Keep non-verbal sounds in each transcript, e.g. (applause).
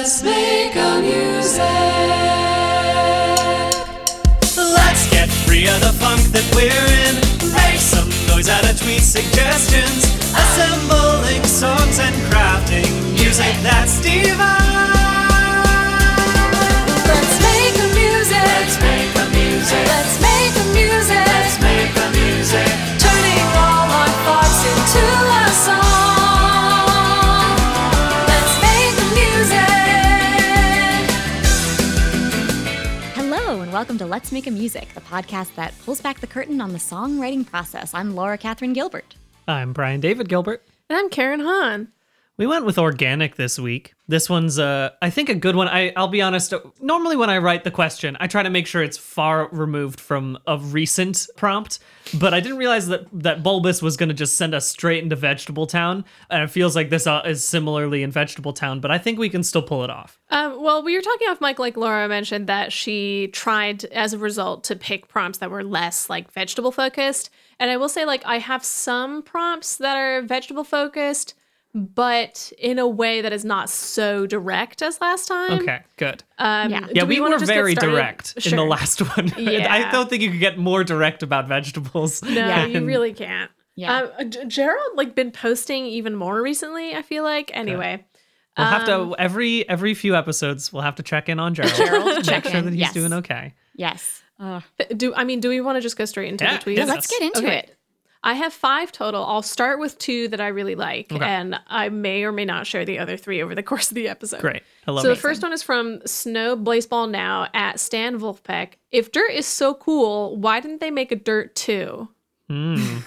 Let's make a music. Let's get free of the funk that we're in. Make some noise out of tweet suggestions. Assembling songs and crafting music that's divine. Welcome to Let's Make a Music, the podcast that pulls back the curtain on the songwriting process. I'm Laura Catherine Gilbert. I'm Brian David Gilbert. And I'm Karen Hahn. We went with organic this week. This one's, uh, I think, a good one. I, I'll be honest. Normally, when I write the question, I try to make sure it's far removed from a recent prompt. But I didn't realize that that Bulbous was going to just send us straight into Vegetable Town, and it feels like this uh, is similarly in Vegetable Town. But I think we can still pull it off. Um, well, we were talking off mic, like Laura mentioned, that she tried as a result to pick prompts that were less like vegetable focused. And I will say, like, I have some prompts that are vegetable focused, but in a way that is not so direct as last time. Okay, good. Um, Yeah. yeah, we, wanna were very started? direct in the last (laughs) one. I don't think you could get more direct about vegetables. No, Yeah. you really can't. Yeah. Um, G- Gerald like been posting even more recently. I feel like. Anyway, We'll have Um, to every every few episodes. We'll have to check in on Gerald. Gerald, make check sure in, that he's yes. doing okay. Yes. Uh, do I mean do we want to just go straight into Yeah, the tweets? hit let's us. get into Okay. it. I have five total. I'll start with two that I really like, Okay. and I may or may not share the other three over the (laughs) course of the episode. Great. I love So it. the first one is from Snow Blazeball Now at Stan Wolfpeck. If dirt is so cool, why didn't they make a dirt too? Mm.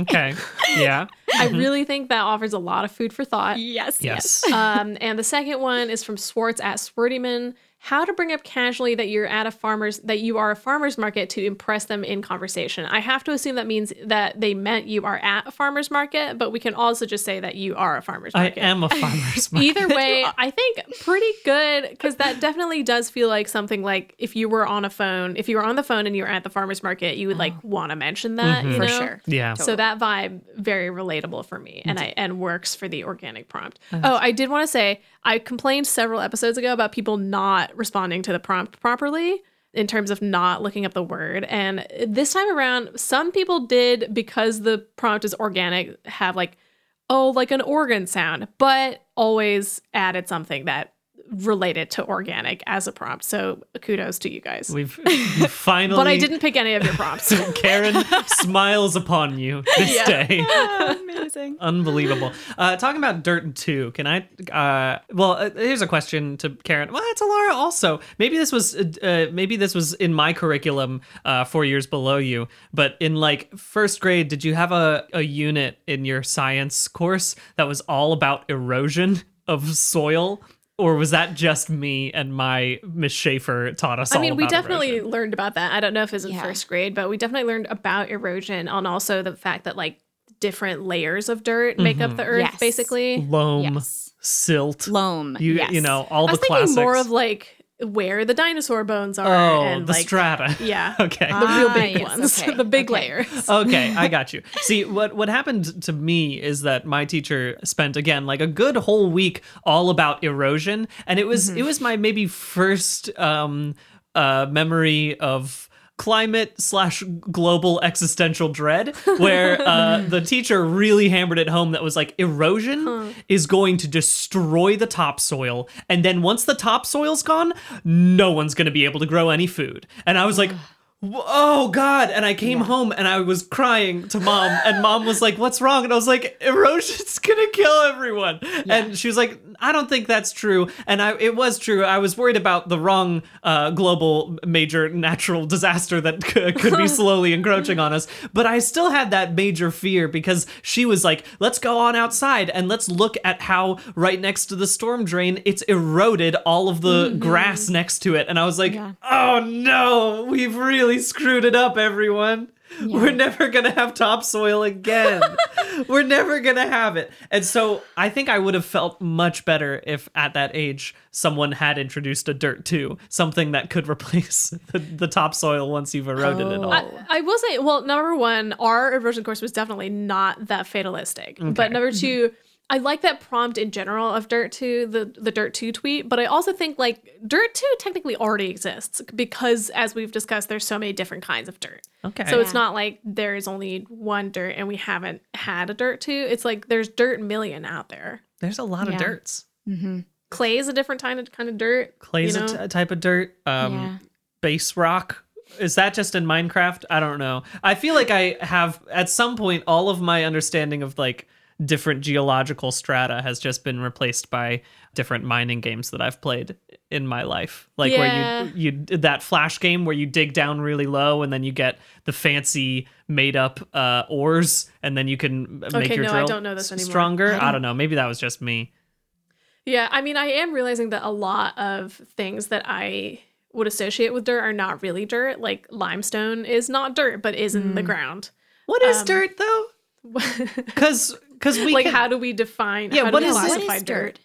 okay. (laughs) Yeah. I really think that offers a lot of food for thought. Yes. Yes. um, and the second one is from Swartz at Swirtyman. How to bring up casually that you're at a farmer's that you are a farmer's market to impress them in conversation. I have to assume that means that they meant you are at a farmer's market, but we can also just say that you are a farmer's market. I am a farmer's (laughs) market. Either way, (laughs) I think pretty good because that definitely does feel like something like if you were on a phone, if you were on the phone and you were at the farmer's market, you would like uh-huh. want to mention that, mm-hmm. you For sure. Yeah. So that vibe very relatable for me and I and works for the organic prompt. Uh-huh. Oh, I did want to say I complained several episodes ago about people not responding to the prompt properly in terms of not looking up the word. And this time around some people did because the prompt is organic have like oh like an organ sound but always added something that related to organic as a prompt. So kudos to you guys. We've (laughs) finally. but I didn't pick any of your prompts. (laughs) Karen (laughs) smiles upon you this day. Amazing. Unbelievable. Uh, talking about Dirt 2, can I? Uh, well, uh, here's a question to Karen. Well, it's Alara also. Maybe this was uh, uh, maybe this was in my curriculum uh, four years below you, but in like first grade, did you have a, a unit in your science course that was all about erosion of soil? Or was that just me and my Miss Schaefer taught us I all mean, we definitely erosion? learned about that. I don't know if it was in Yeah. first grade, but we definitely learned about erosion and also the fact that like different layers of dirt mm-hmm. make up the earth, Yes. basically. loam, Yes. silt, Loam. you yes. you know all I was the thinking classics. more of like where the dinosaur bones are oh, and the like strata. (laughs) yeah, (laughs) okay. the real big yes, ones, (laughs) okay, the big okay. layers. okay, I got you. See, what what happened to me is that my teacher spent again like a good whole week all about erosion, and it was it was my maybe first um uh memory of climate slash global existential dread where (laughs) uh, the teacher really hammered it home that was like erosion is going to destroy the topsoil. And then once the topsoil's gone no one's going to be able to grow any food. And i was like oh god. And i came home and i was crying to mom. And mom was like what's wrong? And i was like erosion's gonna kill everyone. And she was like i don't think that's true. And i it was true. I was worried about the wrong uh, global major natural disaster that c- could be (laughs) slowly encroaching on us. But i still had that major fear because she was like let's go on outside and let's look at how right next to the storm drain it's eroded all of the grass next to it. And i was like Yeah. oh no. We've really screwed it up everyone. We're never gonna have topsoil again. (laughs) We're never gonna have it. And so i think i would have felt much better if at that age someone had introduced a dirt too something that could (laughs) replace the, the topsoil once you've eroded it oh. all. I, I will say, well, number one, our erosion course was definitely not that fatalistic. But number two, I like that prompt in general of Dirt 2, the the Dirt 2 tweet, but I also think like Dirt 2 technically already exists because as we've discussed there's so many different kinds of dirt. Okay. So it's not like there is only one dirt and we haven't had a Dirt 2. It's like there's Dirt million out there. There's a lot Yeah. of dirts. Clay is a different kind of kind of dirt. Clay's you a know? t- a type of dirt. Um, Yeah. Base rock. Is that just in Minecraft? I don't know. I feel like I have, at some point, all of my understanding of like different geological strata has just been replaced by different mining games that I've played in my life. Like Yeah. where you, you, that flash game where you dig down really low and then you get the fancy made up uh, ores and then you can make Okay, your no, I drill don't know this anymore. stronger. I don't know. Maybe that was just me. Yeah, I mean, I am realizing that a lot of things that I would associate with dirt are not really dirt. Like limestone is not dirt, but is in the ground. What is Um, dirt though? (laughs) Because because we like, can- how do we define? Yeah, how what do we is- What classify is dirt?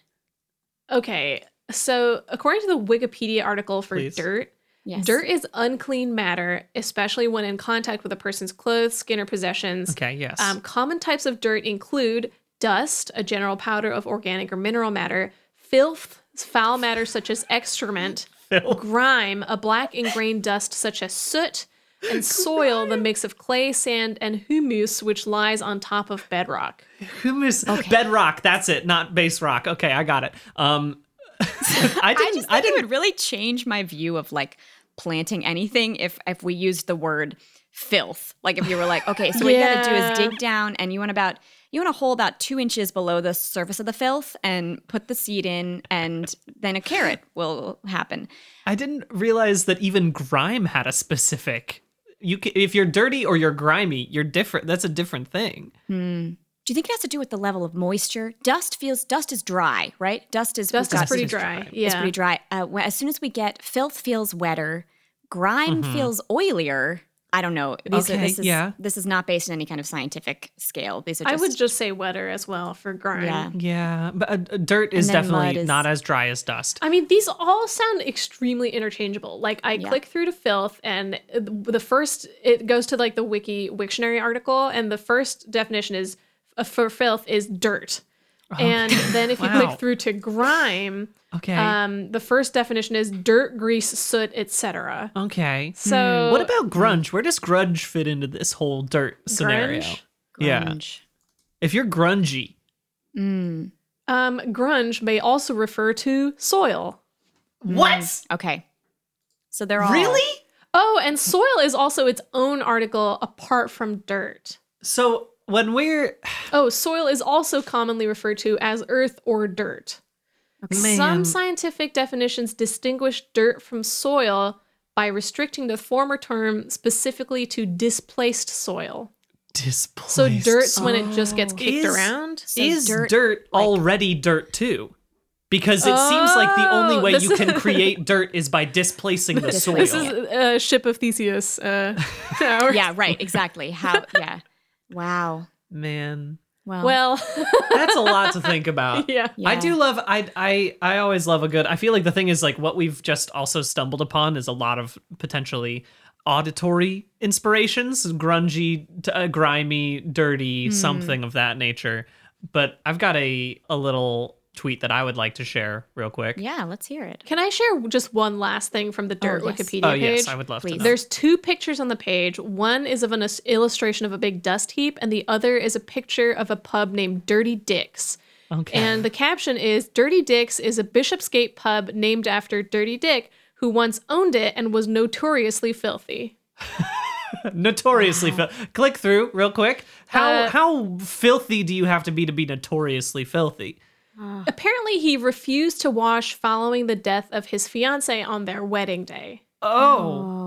Okay, so according to the Wikipedia article for Please. dirt, Yes. dirt is unclean matter, especially when in contact with a person's clothes, skin, or possessions. Okay, yes. Um, common types of dirt include dust, a general powder of organic or mineral matter, filth, foul matter such as excrement, (laughs) grime, a black ingrained dust such as soot, and (laughs) soil, the mix of clay, sand, and humus, which lies on top of bedrock. Humus (laughs) bedrock. That's it, not base rock. Okay, I got it. Um, (laughs) I I didn't. just I, think it didn't. would really change my view of like planting anything if if we used the word filth. Like if you were like, okay, so what you got to do is dig down and you want about you want to hole about two inches below the surface of the filth and put the seed in, and then a carrot will happen. I didn't realize that even grime had a specific. You can, if you're dirty or you're grimy, you're different. That's a different thing. Do you think it has to do with the level of moisture? Dust feels dust is dry, right? Dust is Dust is pretty dry. dry. Yeah. It's pretty dry. Uh, as soon as we get filth feels wetter, grime Mm-hmm. feels oilier. I don't know. These are, Okay, this is, yeah. This is not based on any kind of scientific scale. These are Just, I would just say wetter as well for grime. Yeah. Yeah, but uh, dirt is definitely is- not as dry as dust. I mean, these all sound extremely interchangeable. Like I Yeah. click through to filth, and uh, the first it goes to like the wiki Wiktionary article, and the first definition is uh, for filth is dirt. And then if you (laughs) Wow. click through to grime, Okay. um, the first definition is dirt, grease, soot, etc. okay. So What about grunge? Where does grunge fit into this whole dirt scenario? Grunge? Yeah. grunge. If you're grungy, Mm. um, grunge may also refer to soil. what? Okay. So they're all Really? Oh, and soil is also its own article apart from dirt. So when we're Oh, soil is also commonly referred to as earth or dirt. Man. Some scientific definitions distinguish dirt from soil by restricting the former term specifically to displaced soil. displaced, So dirt's when it just gets kicked Is- around. is dirt, dirt, like- already dirt too? Because it seems like the only Oh, way you can (laughs) create dirt is by displacing the soil. This is a ship of Theseus. Uh. (laughs) Yeah, right, exactly. How yeah. Wow. Man, Well, Well, (laughs) that's a lot to think about. (laughs) yeah. I do love I I I always love a good I feel like the thing is like what we've just also stumbled upon is a lot of potentially auditory inspirations, grungy, t- uh, grimy, dirty, Hmm. something of that nature. But I've got a a little tweet that I would like to share real quick. yeah, let's hear it. Can I share just one last thing from the dirt yes. Wikipedia Oh page? yes, I would love Please. to. Know. There's two pictures on the page. One is of an illustration of a big dust heap, and the other is a picture of a pub named Dirty Dick's. okay. And the caption is Dirty Dick's is a Bishopsgate pub named after Dirty Dick, who once owned it and was notoriously filthy. (laughs) notoriously fil- click through real quick. How Uh, how filthy do you have to be to be notoriously filthy? Ah. Apparently, he refused to wash following the death of his fiancee on their wedding day. Oh.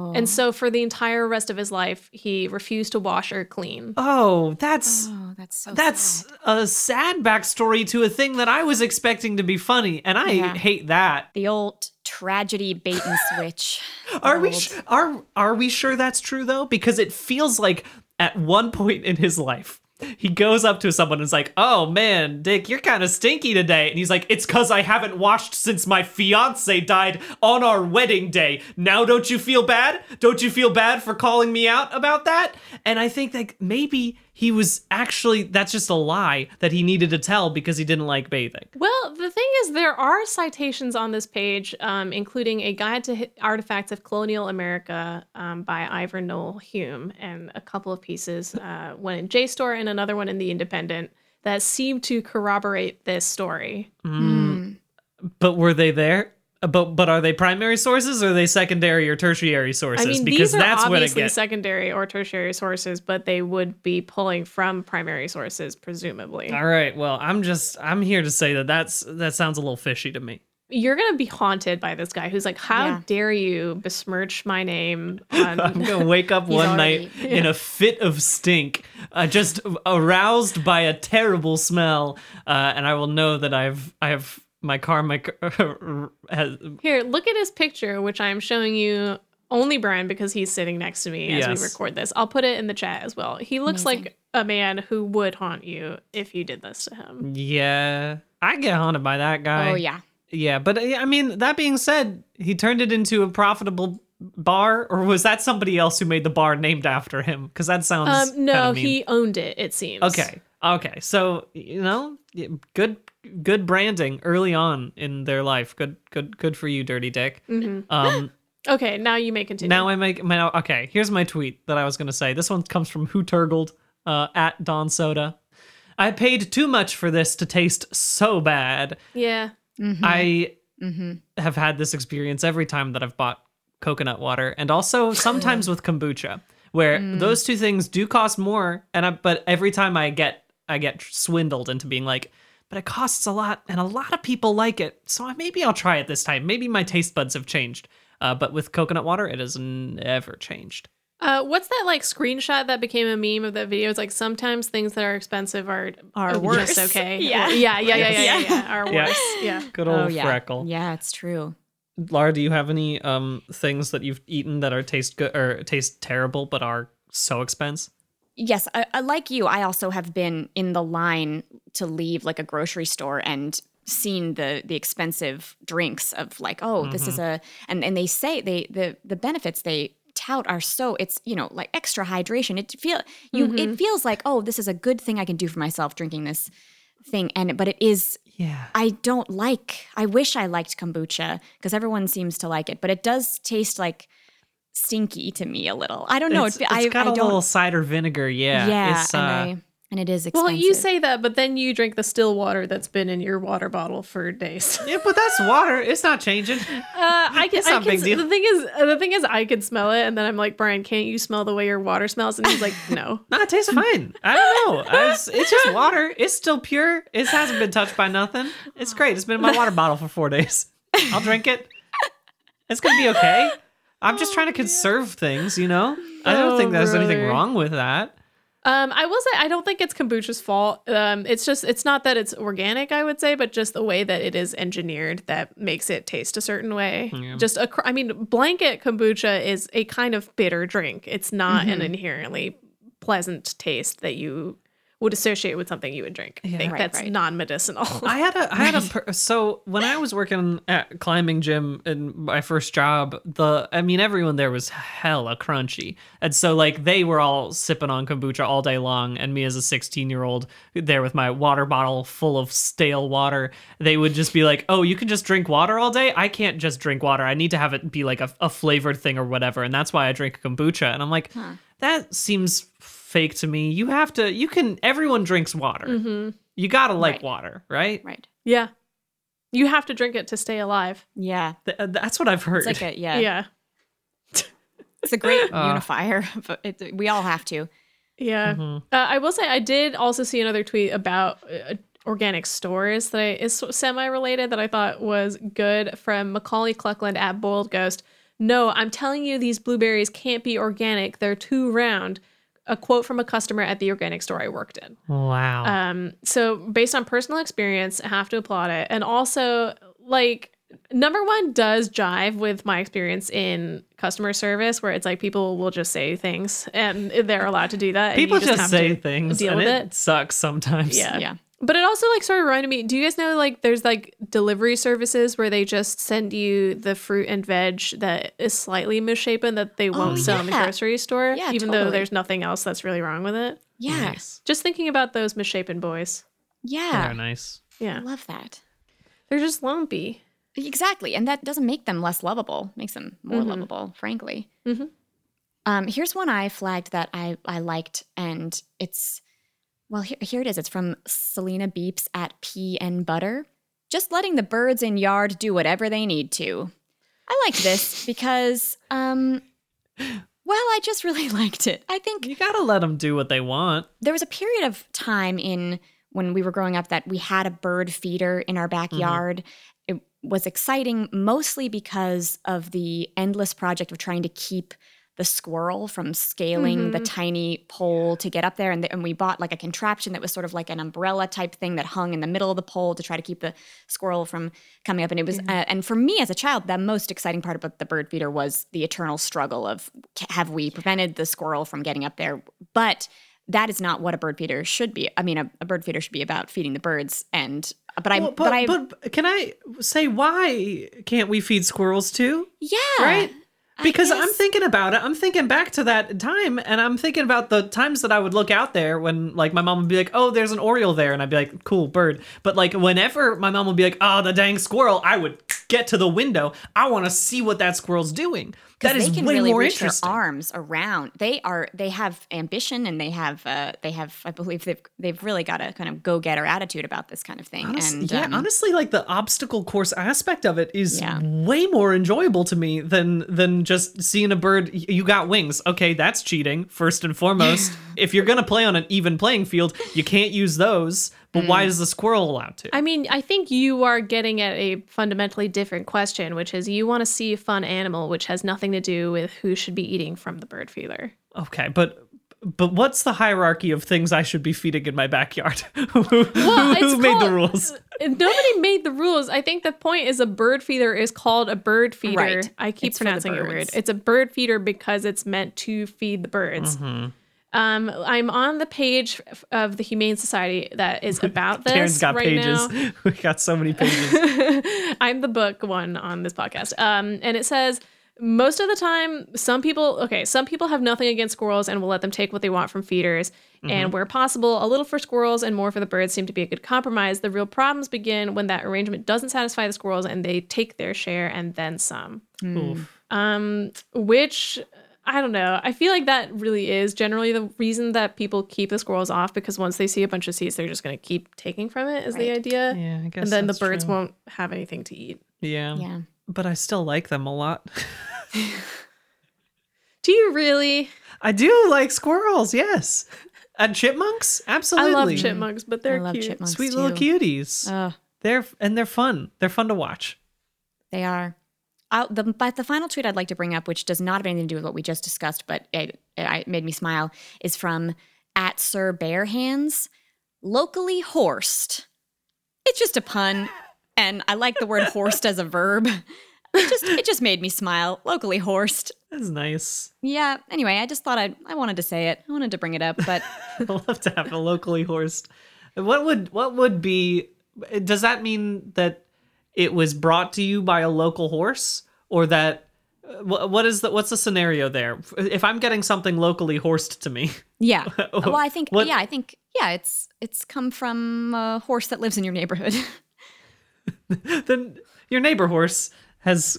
oh. And so, for the entire rest of his life, he refused to wash or clean. Oh, that's Oh, that's so That's sad. a sad backstory to a thing that I was expecting to be funny, and I Yeah. hate that. the old tragedy bait and switch. (laughs) Are we Old. sh- are are we sure that's true though? Because it feels like at one point in his life, he goes up to someone and is like, "Oh man, Dick, you're kind of stinky today," and he's like, "It's cause I haven't washed since my fiance died on our wedding day. Now don't you feel bad? Don't you feel bad for calling me out about that?" And I think like maybe he was actually that's just a lie that he needed to tell because he didn't like bathing. Well, the thing is, there are citations on this page, um, including a guide to artifacts of colonial America um, by Ivor Noel Hume, and a couple of pieces, uh, one in JSTOR and another one in the Independent, that seem to corroborate this story. But were they there? But but are they primary sources or are they secondary or tertiary sources? I mean, because these are that's what it obviously gets. secondary or tertiary sources, but they would be pulling from primary sources, presumably. All right. Well, I'm just I'm here to say that that's that sounds a little fishy to me. You're gonna be haunted by this guy who's like, "How Yeah. dare you besmirch my name?" (laughs) On- I'm gonna wake up (laughs) one already- night (laughs) in a fit of stink, uh, just aroused by a terrible smell, uh, and I will know that I've I have my karmic (laughs) has Here, look at his picture, which I am showing you only Brian because he's sitting next to me as Yes. we record this. I'll put it in the chat as well. He looks like a man who would haunt you if you did this to him. yeah. I get haunted by that guy. Oh yeah. Yeah, but I mean, that being said, he turned it into a profitable bar, or was that somebody else who made the bar named after him? Because that sounds Um, no, mean. he owned it. It seems. Okay, okay, so you know, good, good branding early on in their life. Good, good, good for you, Dirty Dick. Um, (laughs) Okay, now you may continue. now I make my okay. Here's my tweet that I was gonna say. This one comes from Who Turgled uh, at Don Soda. I paid too much for this to taste so bad. yeah. I have had this experience every time that I've bought coconut water, and also sometimes with kombucha, where those two things do cost more. And I, but every time I get I get swindled into being like, but it costs a lot, and a lot of people like it, so maybe I'll try it this time. Maybe my taste buds have changed. Uh, but with coconut water, it has never changed. Uh, what's that like screenshot that became a meme of that video? It's like sometimes things that are expensive are Are just worse. okay. (laughs) Yeah. yeah, yeah, yeah, yeah, yeah, yeah, Are Yeah. Yeah. (laughs) Good old Oh yeah. freckle. Yeah, it's true. Laura, do you have any um things that you've eaten that are taste good or taste terrible but are so expensive? Yes, I, I, like you, I also have been in the line to leave like a grocery store and seen the the expensive drinks of like, oh, this is mm-hmm. a and and they say they the the benefits they tout are so it's you know like extra hydration. It feel you it mm-hmm. feels like oh, this is a good thing I can do for myself drinking this thing and but it is Yeah. I don't like. I wish I liked kombucha because everyone seems to like it, but it does taste like stinky to me a little. I don't know. It's, it, it's I, got I a little cider vinegar. Yeah. yeah, It's, uh, and I and it is expensive. Well, you say that, but then you drink the still water that's been in your water bottle for days. (laughs) yeah, but that's water. It's not changing. Uh, I can. It's not a can big deal. The thing is, uh, the thing is, I can smell it, and then I'm like, Brian, can't you smell the way your water smells? And he's like, (laughs) No. No, it tastes fine. I don't know. I was- it's just (laughs) water. It's still pure. It hasn't been touched by nothing. It's great. It's been in my water bottle for four days. I'll drink it. It's gonna be okay. I'm just trying to conserve things, you know. I don't Oh, think there's anything wrong with that. Um, I will say I don't think it's kombucha's fault. Um, it's just it's not that it's organic, I would say, but just the way that it is engineered that makes it taste a certain way. Just a, I mean, blanket kombucha is a kind of bitter drink. It's not an inherently pleasant taste that you would associate with something you would drink. I think Right, that's right. non-medicinal. (laughs) I had a I had a (laughs) per- so when I was working at climbing gym in my first job, the I mean everyone there was hella crunchy, and so like they were all sipping on kombucha all day long, and me as a 16 year old there with my water bottle full of stale water, they would just be like, "Oh, you can just drink water all day? I can't just drink water. I need to have it be like a, a flavored thing or whatever," and that's why I drink kombucha. And I'm like, that seems fake to me. You have to. You can. Everyone drinks water. You gotta like Right. water, right? right. yeah, you have to drink it to stay alive. Yeah, Th- uh, that's what I've heard. it's like a yeah. Yeah, It's a great (laughs) Uh. unifier, but it, we all have to. yeah. Mm-hmm. Uh, I will say I did also see another tweet about uh, organic stores that I, is semi-related that I thought was good from Macaulay Cluckland at Boiled Ghost. No, I'm telling you, these blueberries can't be organic. They're too round. A quote from a customer at the organic store I worked in. wow. Um, so based on personal experience, I have to applaud it. And also, like, number one does jive with my experience in customer service, where it's like people will just say things and they're allowed to do that. and you People just, have say to things, deal and with it, it. sucks sometimes. Yeah. Yeah. But it also like sort of reminded me. Do you guys know like there's like delivery services where they just send you the fruit and veg that is slightly misshapen that they won't sell in the grocery store, Yeah, even though there's nothing else that's really wrong with it. Yeah. Nice. Just thinking about those misshapen boys. Yeah. They're nice. I Yeah. love that. They're just lumpy. Exactly. And that doesn't make them less lovable, makes them more Mhm. lovable, frankly. Mhm. Um, here's one I flagged that I, I liked, and it's, well, here, here it is. It's from Selena Beeps at Pea and Butter. Just letting the birds in yard do whatever they need to. I liked this (laughs) because, um, well, I just really (laughs) liked it. I think You gotta let them do what they want. there was a period of time in when we were growing up that we had a bird feeder in our backyard. It was exciting mostly because of the endless project of trying to keep the squirrel from scaling the tiny pole to get up there. And, and we bought like a contraption that was sort of like an umbrella type thing that hung in the middle of the pole to try to keep the squirrel from coming up. And it was, uh, and for me as a child, the most exciting part about the bird feeder was the eternal struggle of have we prevented the squirrel from getting up there? But that is not what a bird feeder should be. I mean, a, a bird feeder should be about feeding the birds. And but I, Well, but, but, I, but can I say why can't we feed squirrels too? yeah, Right? Because I'm thinking about it. I'm thinking back to that time and I'm thinking about the times that I would look out there when like my mom would be like, "Oh, there's an oriole there." And I'd be like, "Cool, bird." But like whenever my mom would be like, "Oh, the dang squirrel." I would get to the window. I want to see what that squirrel's doing. That they can way really more reach their interesting. arms around. They are they have ambition and they have uh, they have I believe they've they've really got a kind of go getter attitude about this kind of thing. And yeah, um, honestly, like the obstacle course aspect of it is Yeah. way more enjoyable to me than than just seeing a bird. You got wings, okay? That's cheating first and foremost. (laughs) if you're gonna play on an even playing field, you can't use those. But Mm. why is the squirrel allowed to? I mean, I think you are getting at a fundamentally different question, which is you want to see a fun animal, which has nothing to do with who should be eating from the bird feeder. okay, but but what's the hierarchy of things I should be feeding in my backyard? (laughs) who Well, who made the rules? (laughs) Nobody made the rules. I think the point is a bird feeder is called a bird feeder. Right. I keep It's pronouncing it weird. It's a bird feeder because it's meant to feed the birds. Mm-hmm. Um, I'm on the page of the Humane Society that is (laughs) about this Karen's got right pages. now. (laughs) we got so many pages. (laughs) I'm the book one on this podcast. Um, and it says most of the time, some people, okay, some people have nothing against squirrels and will let them take what they want from feeders. And where possible, a little for squirrels and more for the birds seem to be a good compromise. The real problems begin when that arrangement doesn't satisfy the squirrels and they take their share and then some. Oof. Um, which I don't know. I feel like that really is generally the reason that people keep the squirrels off because once they see a bunch of seeds, they're just going to keep taking from it. Is the idea? Yeah, I guess and then the birds true. won't have anything to eat. Yeah. yeah. but I still like them a lot. (laughs) Do you really? I do like squirrels, yes. And chipmunks, absolutely. I love chipmunks, but they're I love cute. chipmunks Sweet too. little cuties. Oh, they're and they're fun. They're fun to watch. they are. I the, but the final tweet I'd like to bring up, which does not have anything to do with what we just discussed, but it, it made me smile, is from at Sir Bare Hands, locally horsed. It's just a pun, and I like the word horsed as a verb. It just it just made me smile. Locally horsed. That's nice. Yeah. Anyway, I just thought I I wanted to say it. I wanted to bring it up, but (laughs) I love to have a locally horsed. What would what would be? Does that mean that it was brought to you by a local horse, or that? What is the what's the scenario there? If I'm getting something locally horsed to me, yeah. (laughs) Well, I think What- yeah, I think yeah, it's it's come from a horse that lives in your neighborhood. (laughs) then your neighbor horse has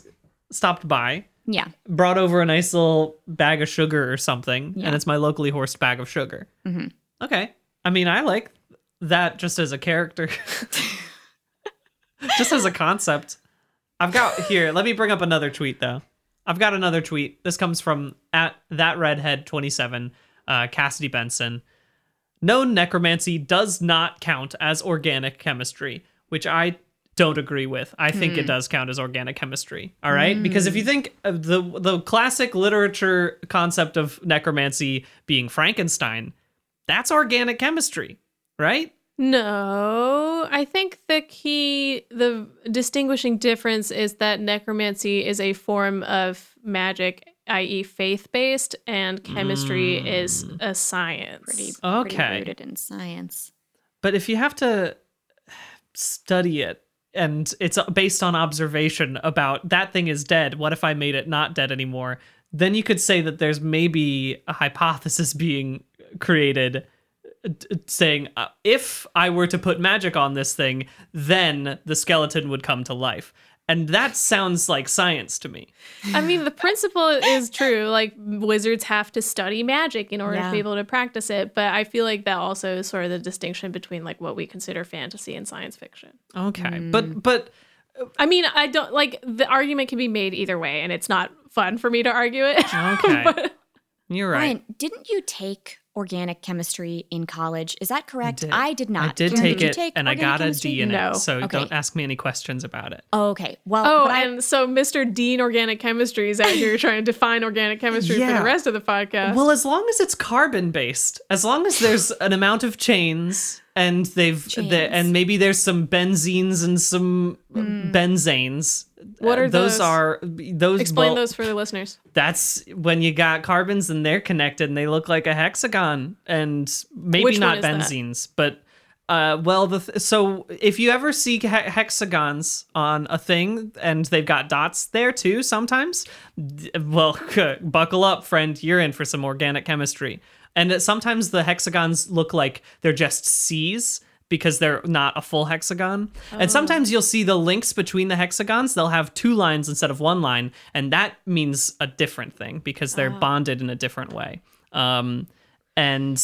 stopped by, yeah. brought over a nice little bag of sugar or something, Yeah. and it's my locally horsed bag of sugar. Mm-hmm. Okay. I mean, I like that just as a character, (laughs) just as a concept. I've got here. Let me bring up another tweet though. I've got another tweet. This comes from at that redhead twenty seven, uh, Cassidy Benson. Known necromancy does not count as organic chemistry, which I don't agree with. I think it does count as organic chemistry. All right, because if you think of the the classic literature concept of necromancy being Frankenstein, that's organic chemistry, right? No, I think the key, the distinguishing difference is that necromancy is a form of magic, i.e., faith based, and chemistry is mm. a science. Pretty, Okay. pretty rooted in science. But if you have to study it and it's uh, based on observation about that thing is dead, what if I made it not dead anymore? Then you could say that there's maybe a hypothesis being created d- saying uh, if I were to put magic on this thing, then the skeleton would come to life. And that sounds like science to me. I mean, the principle is true. Like wizards have to study magic in order Yeah. to be able to practice it. But I feel like that also is sort of the distinction between like what we consider fantasy and science fiction. Okay. But but I mean, I don't like the argument can be made either way, and it's not fun for me to argue it. okay. (laughs) You're right. Brian, didn't you take organic chemistry in college? Is that correct? did. I did not. I did Did take you it take and I got a chemistry? D in No. it. So Okay. don't ask me any questions about it. Oh, okay. Well, Oh, but I- and so Mr. Dean Organic Chemistry is out here (laughs) trying to define organic chemistry for the rest of the podcast. Well, as long as it's carbon based, as long as there's an amount of chains and they've and maybe there's some benzenes and some benzanes. What are those? those? Are those? Explain well, those for the listeners. That's when you got carbons and they're connected and they look like a hexagon and maybe Which not is that? benzenes, but uh, well, the th- so if you ever see he- hexagons on a thing and they've got dots there too, sometimes, well, (laughs) buckle up, friend, you're in for some organic chemistry. And sometimes the hexagons look like they're just C's because they're not a full hexagon. And sometimes you'll see the links between the hexagons, they'll have two lines instead of one line, and that means a different thing because they're bonded in a different way. Um, and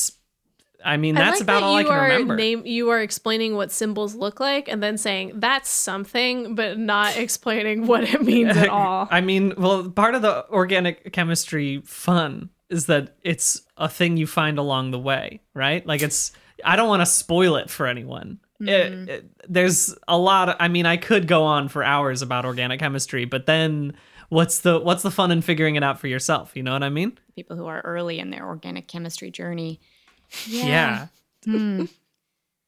I mean, I that's like about that all I you can are remember. Name, you are explaining what symbols look like and then saying that's something, but not (laughs) explaining what it means at (laughs) all. I mean, well, part of the organic chemistry fun is that it's a thing you find along the way, right? Like it's I don't want to spoil it for anyone. It- mm-hmm. it- there's a lot of, I mean, I could go on for hours about organic chemistry, but then what's the what's the fun in figuring it out for yourself? You know what I mean? people who are early in their organic chemistry journey. Yeah. (laughs) Hmm.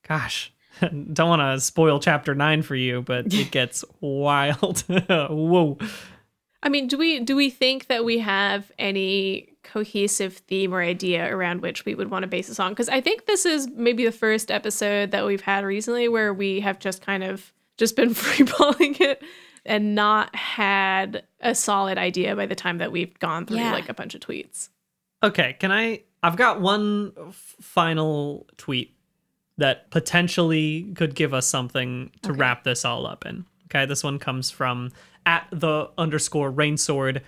Gosh. (laughs) Don't want to spoil chapter 9 for you, but it (laughs) gets wild. Whoa. I mean, do we do we think that we have any cohesive theme or idea around which we would want to base a song. Because I think this is maybe the first episode that we've had recently where we have just kind of just been (laughs) freeballing it and not had a solid idea by the time that we've gone through Yeah. like a bunch of tweets. Okay, can I? I've got one f- final tweet that potentially could give us something to wrap this all up in. Okay, this one comes from at the underscore rainsword.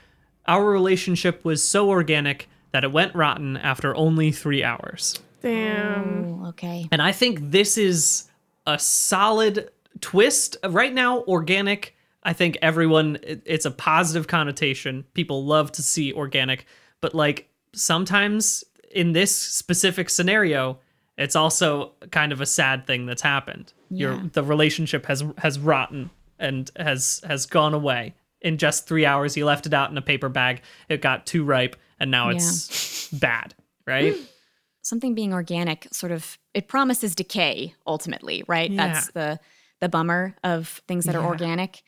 Our relationship was so organic that it went rotten after only three hours. Damn. Oh, okay. And I think this is a solid twist. Right now, organic, I think everyone, it's a positive connotation. People love to see organic, but like sometimes in this specific scenario, it's also kind of a sad thing that's happened. Your Yeah. the relationship has has rotten and has has gone away. In just three hours, you left it out in a paper bag. It got too ripe, and now it's bad, right? (gasps) Something being organic sort of it promises decay ultimately, right? That's the the bummer of things that are organic.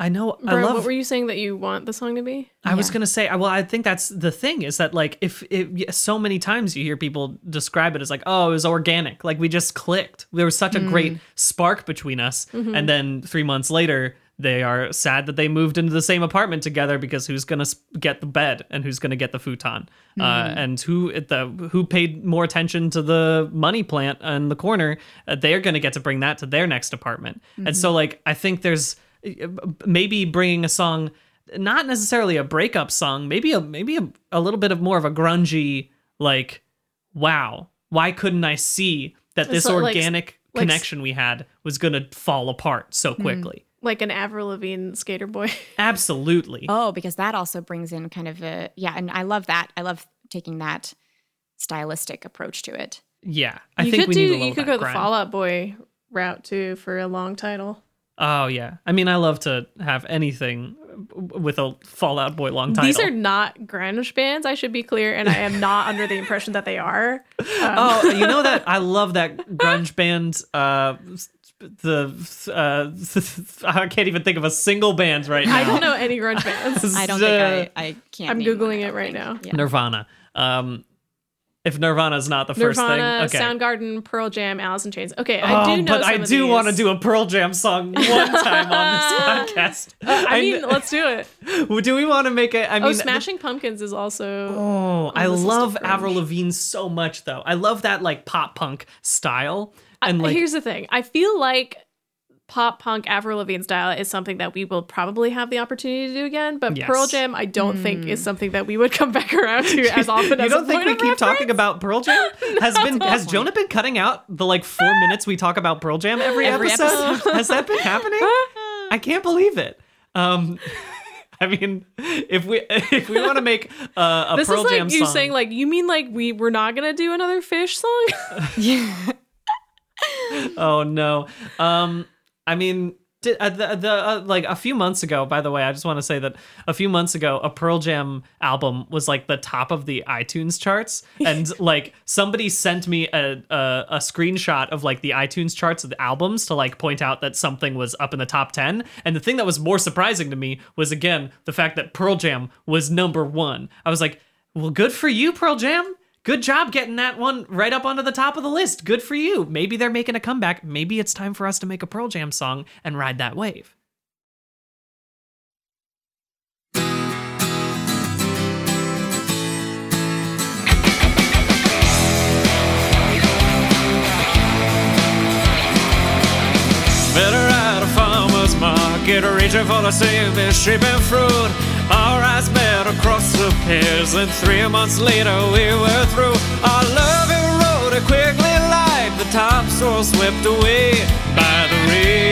I know. I love. what were you saying that you want the song to be? I was gonna say, well, I think that's the thing is that like if it, so many times you hear people describe it as like, oh, it was organic, like we just clicked. There was such a great mm. spark between us, mm-hmm. and then three months later, they are sad that they moved into the same apartment together because who's gonna get the bed and who's gonna get the futon, uh, and who the who paid more attention to the money plant in the corner, uh, they're gonna get to bring that to their next apartment, and so like I think there's uh, maybe bringing a song not necessarily a breakup song maybe a maybe a, a little bit of more of a grungy like wow why couldn't i see that this So, organic like- connection we had was going to fall apart so quickly Like an Avril Lavigne skater boy. (laughs) absolutely Oh, because that also brings in kind of a yeah, and I love that. I love taking that stylistic approach to it. yeah i you think could we do need a little you could that go the grind. Fall Out Boy route too for a long title. oh yeah i mean i love to have anything with a fall out boy long title These are not grunge bands, I should be clear, and I am not under the impression that they are. (laughs) oh, you know that (laughs) I love that grunge band. Uh, the uh, (laughs) I can't even think of a single band right now. I don't know any grunge bands. (laughs) I don't think I I can't. I'm name googling it right think. now. Yeah. Nirvana. Um, if Nirvana is not the first thing. Okay. Soundgarden, Pearl Jam, Alice in Chains. Okay, Oh, I do know but I of do want to do a Pearl Jam song (laughs) one time on this podcast. I mean, let's do it. do we want to make it? I mean, Oh, Smashing Pumpkins is also. Oh, I love Avril. Lavigne so much, though. I love that like pop punk style, and like Here's the thing. I feel like pop punk Avril Lavigne style is something that we will probably have the opportunity to do again, but Yes. Pearl Jam I don't think is something that we would (laughs) come back around to (laughs) as often you as don't a think point we of keep talking about Pearl Jam? (laughs) Has been has Jonah been cutting out the like four minutes we talk about Pearl Jam every, Every episode? Has that been happening? I can't believe it. Um, I mean, if we if we want to make uh, a This Pearl is like Jam you song, saying like you mean like we we're not gonna do another fish song? Oh no. Um, I mean, did, uh, the the uh, like a few months ago. By the way, I just want to say that a few months ago, a Pearl Jam album was like the top of the iTunes charts, (laughs) and like somebody sent me a, a a screenshot of like the iTunes charts of the albums to like point out that something was up in the top ten. And the thing that was more surprising to me was again the fact that Pearl Jam was number one. I was like, well, good for you, Pearl Jam. Good job getting that one right up onto the top of the list. Good for you. Maybe they're making a comeback. Maybe it's time for us to make a Pearl Jam song and ride that wave. Better at a farmer's market, reaching for the same misshapen fruit. Our eyes met across the pears, and three months later we were through. Our road a quickly light, the topsoil swept away by the rain.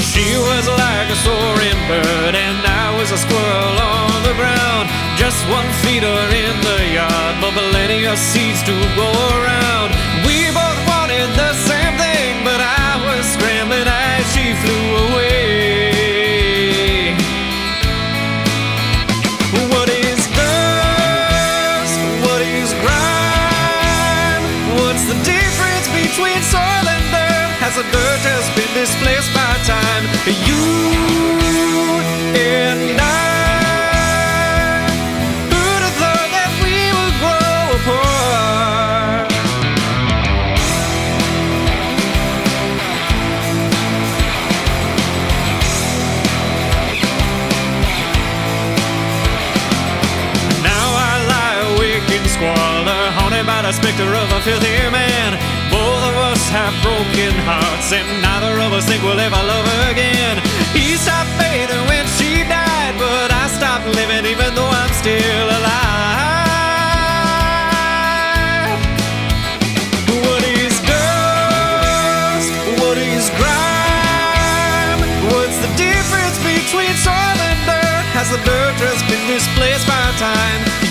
She was like a soaring bird, and I was a squirrel on the ground. Just one feeder in the yard, but of seeds to go around. We both wanted the Has the dirt just been displaced by time? You and I. Who'd have thought that we would grow apart? Now I lie awake in squalor, haunted by the specter of a filthy man. Have broken hearts, and neither of us think we'll ever love again. He stopped fading when she died, but I stopped living even though I'm still alive. What is dust? What is grime? What's the difference between soil and dirt? Has the dirt just been displaced by time?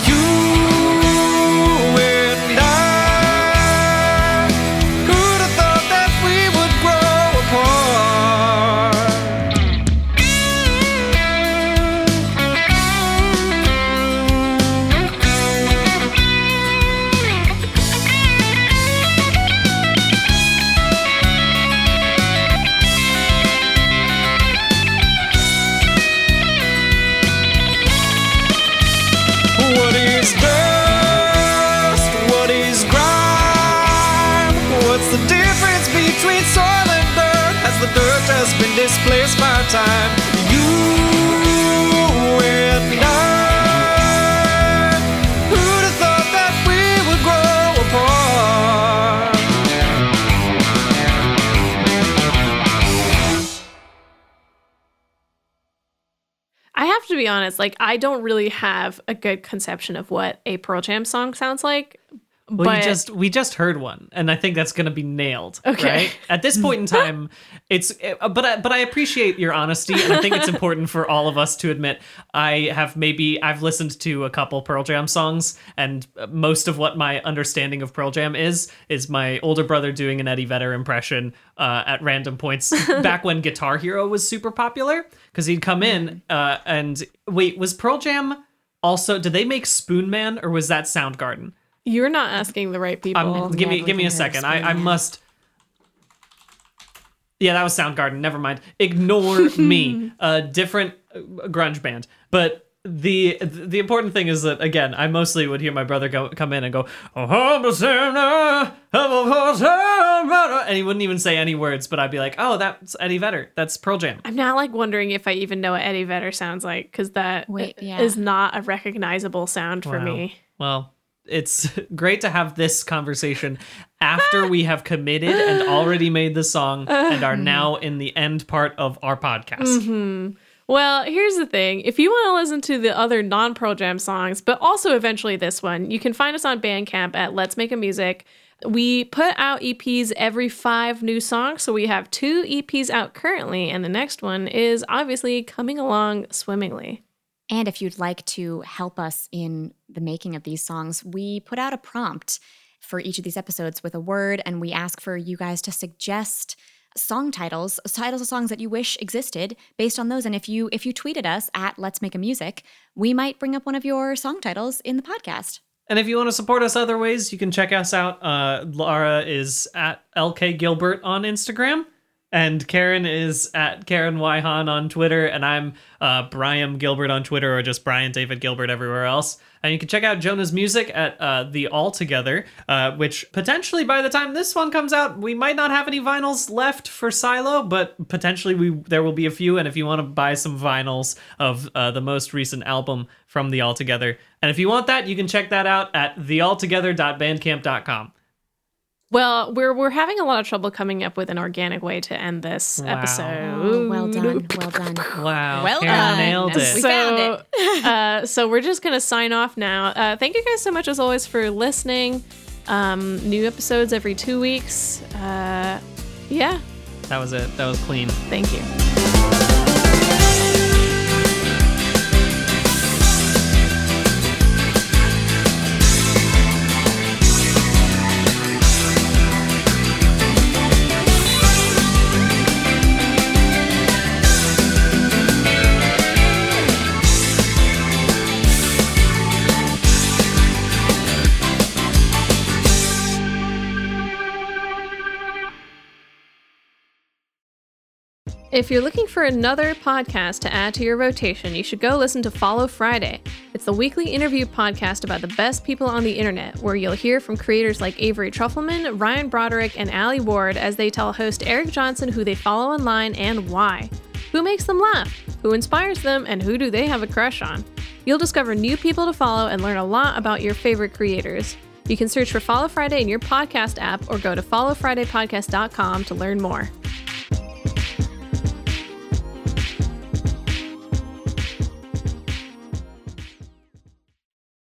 Displaced by time? You and I. Who'd have thought that we would grow apart? I have to be honest, like I don't really have a good conception of what a Pearl Jam song sounds like. Well, but you just we just heard one, and I think that's going to be nailed. Okay. Right at this point in (laughs) time, it's uh, but I, but I appreciate your honesty, and I think it's important for all of us to admit I have maybe I've listened to a couple Pearl Jam songs, and most of what my understanding of Pearl Jam is is my older brother doing an Eddie Vedder impression uh, at random points (laughs) back when Guitar Hero was super popular because he'd come in uh, and wait was Pearl Jam also did they make Spoonman or was that Soundgarden? You're not asking the right people. Um, give me give me a even heard of second. I, I must. Yeah, that was Soundgarden. Never mind. Ignore (laughs) me. A different uh, grunge band. But the the important thing is that again, I mostly would hear my brother go, come in and go, "Oh, I'm a sinner, I'm a sinner," and he wouldn't even say any words, but I'd be like, "Oh, that's Eddie Vedder. That's Pearl Jam." I'm not like wondering if I even know what Eddie Vedder sounds like because that Wait, is not a recognizable sound for Wow. me. Well, it's (laughs) great to have this conversation after we have committed and already made the song and are uh-huh. now in the end part of our podcast. Mm-hmm. Well, here's the thing. If you want to listen to the other non Pearl Jam songs, but also eventually this one, you can find us on Bandcamp at Let's Make a Music. We put out EPs every five new songs. So we have two EPs out currently, and the next one is obviously coming along swimmingly. And if you'd like to help us in the making of these songs, we put out a prompt for each of these episodes with a word, and we ask for you guys to suggest song titles, titles of songs that you wish existed based on those. And if you if you tweeted us at Let's Make a Music, we might bring up one of your song titles in the podcast. And if you want to support us other ways, you can check us out. Uh, Laura is at LK Gilbert on Instagram, and Karen is at Karen Wyhan on Twitter, and I'm uh, Brian Gilbert on Twitter, or just Brian David Gilbert everywhere else. And you can check out Jonah's music at uh, the Altogether, uh, which potentially by the time this one comes out, we might not have any vinyls left for Silo, but potentially we there will be a few. And if you want to buy some vinyls of uh, the most recent album from the Altogether, and if you want that, you can check that out at thealtogether.bandcamp.com. Well, we're we're having a lot of trouble coming up with an organic way to end this Wow. episode. Oh, well done, well done. (laughs) Wow, Well Karen done. nailed We it. found it. uh, so we're just gonna sign off now. Uh, thank you guys so much as always for listening. Um, new episodes every two weeks. Uh, yeah, That was it. That was clean. thank you. If you're looking for another podcast to add to your rotation, you should go listen to Follow Friday. It's the weekly interview podcast about the best people on the internet, where you'll hear from creators like Avery Trufelman, Ryan Broderick, and Alie Ward as they tell host Eric Johnson who they follow online and why. Who makes them laugh? Who inspires them? And who do they have a crush on? You'll discover new people to follow and learn a lot about your favorite creators. You can search for Follow Friday in your podcast app or go to followfridaypodcast.com to learn more.